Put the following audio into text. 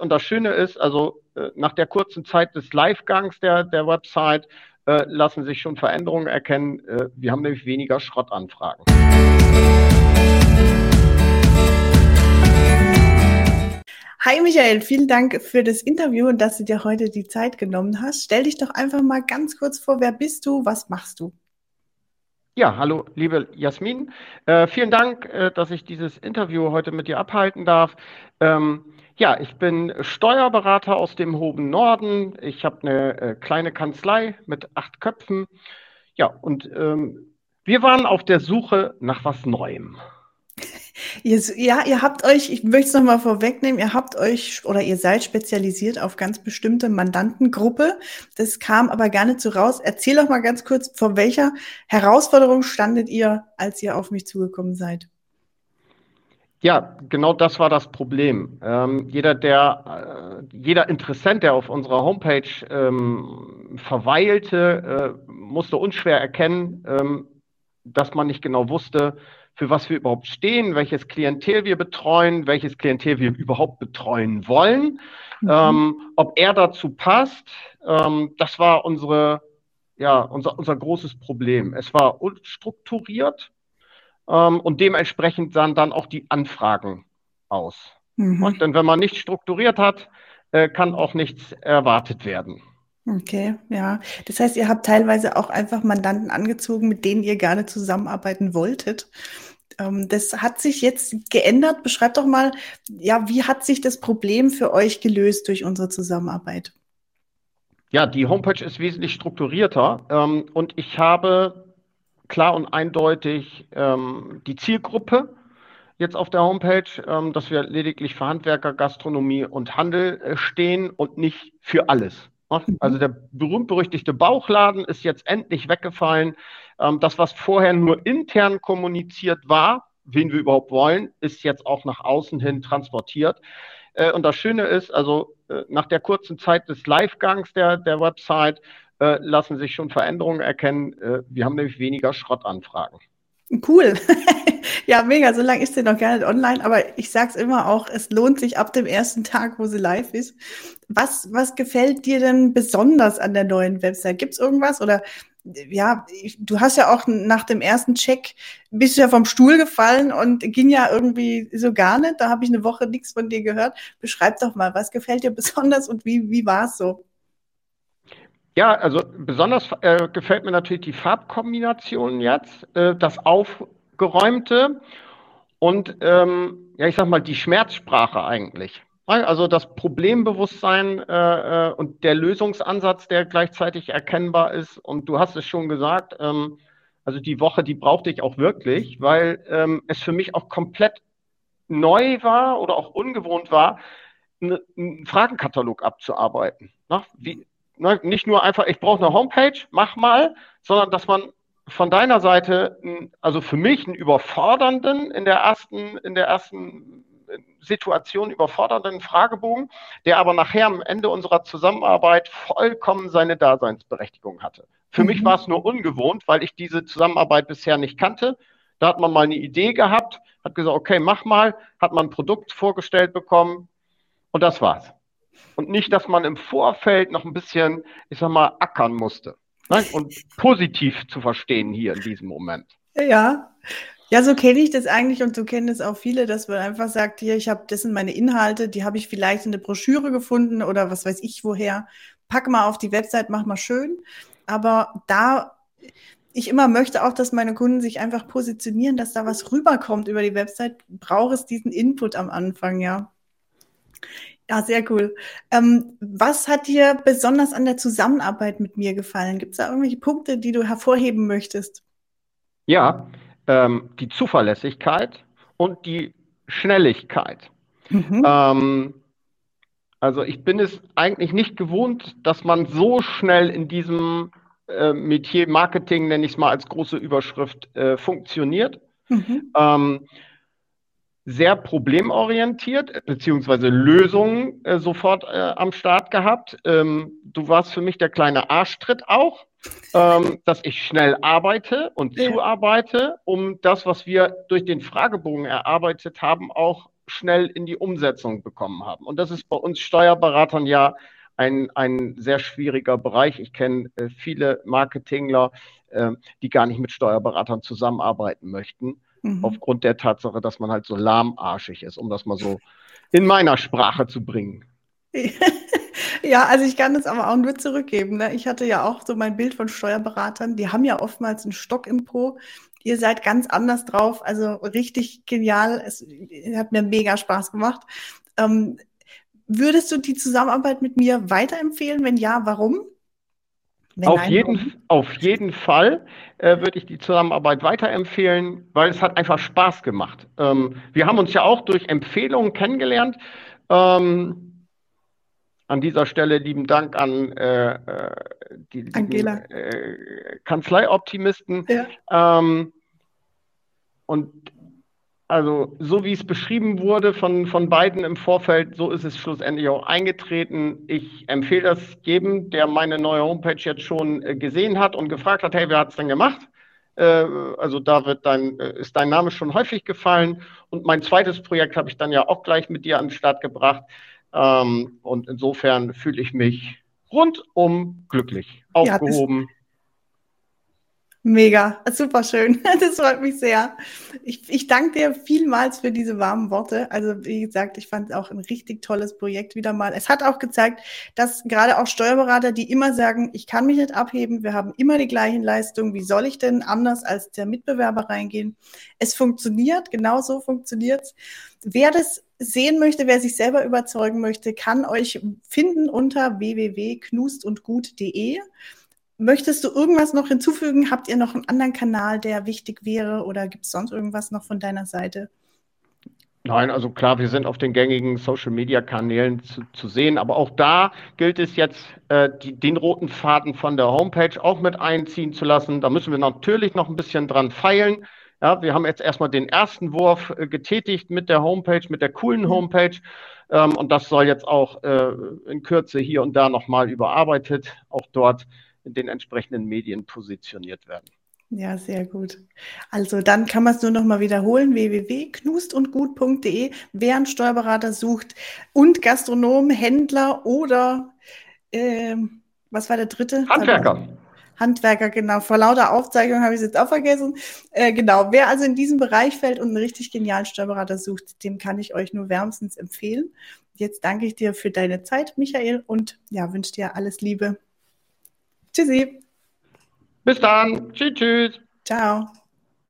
und das Schöne ist, also äh, nach der kurzen Zeit des Livegangs der, der Website äh, lassen sich schon Veränderungen erkennen. Äh, wir haben nämlich weniger Schrottanfragen. Hi Michael, vielen Dank für das Interview und dass du dir heute die Zeit genommen hast. Stell dich doch einfach mal ganz kurz vor, wer bist du, was machst du? Ja, hallo, liebe Jasmin. Äh, vielen Dank, äh, dass ich dieses Interview heute mit dir abhalten darf. Ähm, ja, ich bin Steuerberater aus dem hohen Norden. Ich habe eine äh, kleine Kanzlei mit acht Köpfen. Ja, und ähm, wir waren auf der Suche nach was Neuem. Ja, ihr habt euch, ich möchte es nochmal vorwegnehmen, ihr habt euch oder ihr seid spezialisiert auf ganz bestimmte Mandantengruppe. Das kam aber gar nicht so raus. Erzähl doch mal ganz kurz, vor welcher Herausforderung standet ihr, als ihr auf mich zugekommen seid? Ja, genau das war das Problem. Ähm, jeder, der, äh, jeder Interessent, der auf unserer Homepage ähm, verweilte, äh, musste unschwer erkennen, ähm, dass man nicht genau wusste, für was wir überhaupt stehen, welches Klientel wir betreuen, welches Klientel wir überhaupt betreuen wollen, mhm. Ähm, ob er dazu passt. Ähm, das war unsere, ja, unser, unser großes Problem. Es war unstrukturiert ähm, und dementsprechend sahen dann auch die Anfragen aus. Mhm. Und, denn wenn man nicht strukturiert hat, äh, kann auch nichts erwartet werden. Okay, ja. Das heißt, ihr habt teilweise auch einfach Mandanten angezogen, mit denen ihr gerne zusammenarbeiten wolltet. Ähm, das hat sich jetzt geändert. Beschreibt doch mal, ja, wie hat sich das Problem für euch gelöst durch unsere Zusammenarbeit? Ja, die Homepage ist wesentlich strukturierter ähm, und ich habe klar und eindeutig ähm, die Zielgruppe jetzt auf der Homepage, ähm, dass wir lediglich für Handwerker, Gastronomie und Handel äh, stehen und nicht für alles. Mhm. Also der berühmt-berüchtigte Bauchladen ist jetzt endlich weggefallen. Ähm, das, was vorher nur intern kommuniziert war, wen wir überhaupt wollen, ist jetzt auch nach außen hin transportiert. Äh, und das Schöne ist, also äh, nach der kurzen Zeit des Livegangs der, der Website äh, lassen sich schon Veränderungen erkennen. Äh, wir haben nämlich weniger Schrottanfragen. Cool. ja, mega. So lange ist sie noch gar nicht online, aber ich sage es immer auch, es lohnt sich ab dem ersten Tag, wo sie live ist. Was, was gefällt dir denn besonders an der neuen Website? Gibt es irgendwas oder ja, du hast ja auch nach dem ersten Check bist du ja vom Stuhl gefallen und ging ja irgendwie so gar nicht. Da habe ich eine Woche nichts von dir gehört. Beschreib doch mal, was gefällt dir besonders und wie, wie war es so? Ja, also besonders äh, gefällt mir natürlich die Farbkombination jetzt, äh, das Aufgeräumte und ähm, ja, ich sag mal, die Schmerzsprache eigentlich. Also das Problembewusstsein äh, äh, und der Lösungsansatz, der gleichzeitig erkennbar ist. Und du hast es schon gesagt, ähm, also die Woche, die brauchte ich auch wirklich, weil ähm, es für mich auch komplett neu war oder auch ungewohnt war, einen Fragenkatalog abzuarbeiten. Na, wie, ne, nicht nur einfach, ich brauche eine Homepage, mach mal, sondern dass man von deiner Seite, also für mich einen überfordernden in der ersten, in der ersten Situation überfordernden Fragebogen, der aber nachher am Ende unserer Zusammenarbeit vollkommen seine Daseinsberechtigung hatte. Für mhm. mich war es nur ungewohnt, weil ich diese Zusammenarbeit bisher nicht kannte. Da hat man mal eine Idee gehabt, hat gesagt, okay, mach mal, hat man ein Produkt vorgestellt bekommen und das war's und nicht, dass man im Vorfeld noch ein bisschen, ich sag mal, ackern musste. Ne? Und positiv zu verstehen hier in diesem Moment. Ja. Ja, so kenne ich das eigentlich und so kennen es auch viele, dass man einfach sagt, hier, ich habe, das sind meine Inhalte, die habe ich vielleicht in der Broschüre gefunden oder was weiß ich woher. Pack mal auf die Website, mach mal schön. Aber da ich immer möchte auch, dass meine Kunden sich einfach positionieren, dass da was rüberkommt über die Website, braucht es diesen Input am Anfang, ja. Ja, sehr cool. Ähm, was hat dir besonders an der Zusammenarbeit mit mir gefallen? Gibt es da irgendwelche Punkte, die du hervorheben möchtest? Ja, ähm, die Zuverlässigkeit und die Schnelligkeit. Mhm. Ähm, also ich bin es eigentlich nicht gewohnt, dass man so schnell in diesem äh, Metier Marketing, nenne ich es mal als große Überschrift, äh, funktioniert. Mhm. Sehr problemorientiert, beziehungsweise Lösungen äh, sofort äh, am Start gehabt. Ähm, du warst für mich der kleine Arschtritt auch, ähm, dass ich schnell arbeite und ja. zuarbeite, um das, was wir durch den Fragebogen erarbeitet haben, auch schnell in die Umsetzung bekommen haben. Und das ist bei uns Steuerberatern ja ein, ein sehr schwieriger Bereich. Ich kenne äh, viele Marketingler, äh, die gar nicht mit Steuerberatern zusammenarbeiten möchten, mhm. aufgrund der Tatsache, dass man halt so lahmarschig ist, um das mal so in meiner Sprache zu bringen. Ja, also ich kann das aber auch nur zurückgeben. Ne? Ich hatte ja auch so mein Bild von Steuerberatern. Die haben ja oftmals einen Stock im Po. Ihr seid ganz anders drauf. Also richtig genial. Es hat mir mega Spaß gemacht. Ähm, würdest du die Zusammenarbeit mit mir weiterempfehlen? Wenn ja, warum? Auf, jeden, auf jeden Fall äh, würde ich die Zusammenarbeit weiterempfehlen, weil es hat einfach Spaß gemacht. Ähm, wir haben uns ja auch durch Empfehlungen kennengelernt. Ähm, an dieser Stelle lieben Dank an äh, äh die Angela. äh, Kanzleioptimisten. Ja. Ähm, und also so wie es beschrieben wurde von, von beiden im Vorfeld, so ist es schlussendlich auch eingetreten. Ich empfehle das jedem, der meine neue Homepage jetzt schon äh, gesehen hat und gefragt hat, hey, wer hat es denn gemacht? Äh, also da wird dein, äh, ist dein Name schon häufig gefallen. Und mein zweites Projekt habe ich dann ja auch gleich mit dir an den Start gebracht. Ähm, und insofern fühle ich mich rundum glücklich, aufgehoben. Ja, Mega, super schön. Das freut mich sehr. Ich, ich danke dir vielmals für diese warmen Worte. Also wie gesagt, ich fand es auch ein richtig tolles Projekt wieder mal. Es hat auch gezeigt, dass gerade auch Steuerberater, die immer sagen, ich kann mich nicht abheben, wir haben immer die gleichen Leistungen, wie soll ich denn anders als der Mitbewerber reingehen? Es funktioniert, genau so funktioniert's. Wer das sehen möchte, wer sich selber überzeugen möchte, kann euch finden unter www.knustundgut.de. Möchtest du irgendwas noch hinzufügen? Habt ihr noch einen anderen Kanal, der wichtig wäre oder gibt es sonst irgendwas noch von deiner Seite? Nein, also klar, wir sind auf den gängigen Social-Media-Kanälen zu, zu, sehen, aber auch da gilt es jetzt, äh, die, den roten Faden von der Homepage auch mit einziehen zu lassen. Da müssen wir natürlich noch ein bisschen dran feilen. Ja, wir haben jetzt erstmal den ersten Wurf äh, getätigt mit der Homepage, mit der coolen mhm. Homepage. Ähm, und das soll jetzt auch äh, in Kürze hier und da nochmal überarbeitet, auch dort in den entsprechenden Medien positioniert werden. Ja, sehr gut. Also dann kann man es nur noch mal wiederholen, www.knustundgut.de, wer einen Steuerberater sucht und Gastronom, Händler oder äh, was war der dritte? Handwerker. Handwerker, genau. Vor lauter Aufzeichnung habe ich es jetzt auch vergessen. Äh, genau. Wer also in diesem Bereich fällt und einen richtig genialen Steuerberater sucht, dem kann ich euch nur wärmstens empfehlen. Jetzt danke ich dir für deine Zeit, Michael, und ja, wünsche dir alles Liebe. Tschüssi. Bis dann. Tschüss, tschüss. Ciao.